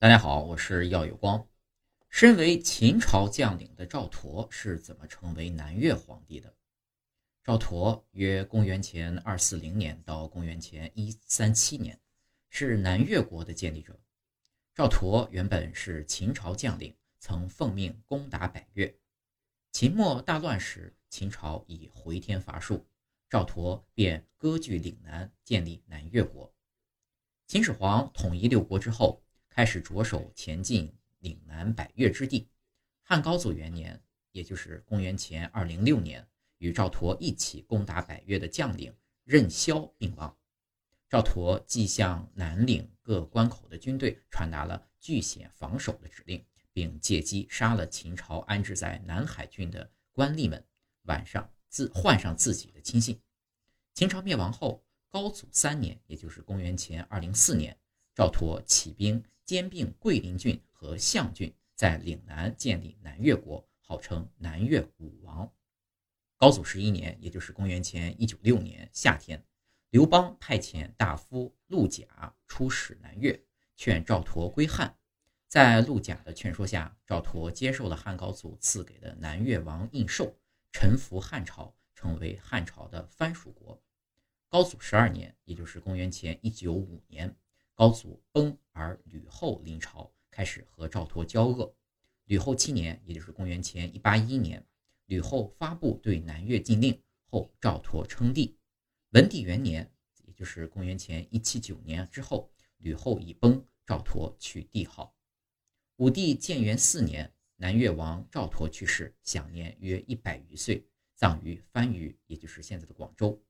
大家好，我是耀有光。身为秦朝将领的赵佗是怎么成为南越皇帝的？赵佗约公元前二四零年到公元前一三七年，是南越国的建立者。赵佗原本是秦朝将领，曾奉命攻打百越。秦末大乱时，秦朝已回天乏术，赵佗便割据岭南，建立南越国。秦始皇统一六国之后，开始着手前进岭南百越之地。汉高祖元年，也就是公元前二零六年，与赵佗一起攻打百越的将领任嚣病亡。赵佗即向南岭各关口的军队传达了据险防守的指令。并借机杀了秦朝安置在南海郡的官吏们，晚上自换上自己的亲信。秦朝灭亡后，高祖三年，也就是公元前二零四年，赵佗起兵兼并桂林郡和象郡，在岭南建立南越国，号称南越武王。高祖十一年，也就是公元前一九六年夏天，刘邦派遣大夫陆贾出使南越，劝赵佗归汉。在陆贾的劝说下，赵佗接受了汉高祖赐给的南越王印绶，臣服汉朝，成为汉朝的藩属国。高祖十二年，也就是公元前一九五年，高祖崩而吕后临朝，开始和赵佗交恶。吕后七年，也就是公元前一八一年，吕后发布对南越禁令后，赵佗称帝。文帝元年，也就是公元前一七九年之后，吕后已崩，赵佗取帝号。武帝建元四年，南越王赵佗去世，享年约一百余岁，葬于番禺，也就是现在的广州。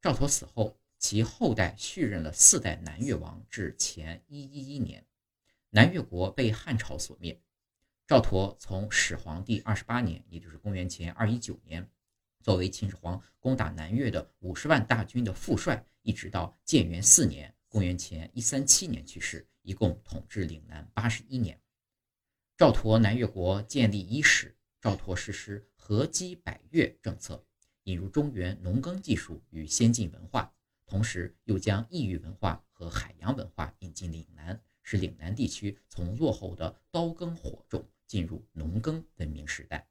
赵佗死后，其后代续任了四代南越王，至前一一一年，南越国被汉朝所灭。赵佗从始皇帝二十八年，也就是公元前二一九年，作为秦始皇攻打南越的五十万大军的副帅，一直到建元四年，公元前一三七年去世，一共统治岭南八十一年。赵佗南越国建立伊始，赵佗实施合击百越政策，引入中原农耕技术与先进文化，同时又将异域文化和海洋文化引进岭南，使岭南地区从落后的刀耕火种进入农耕文明时代。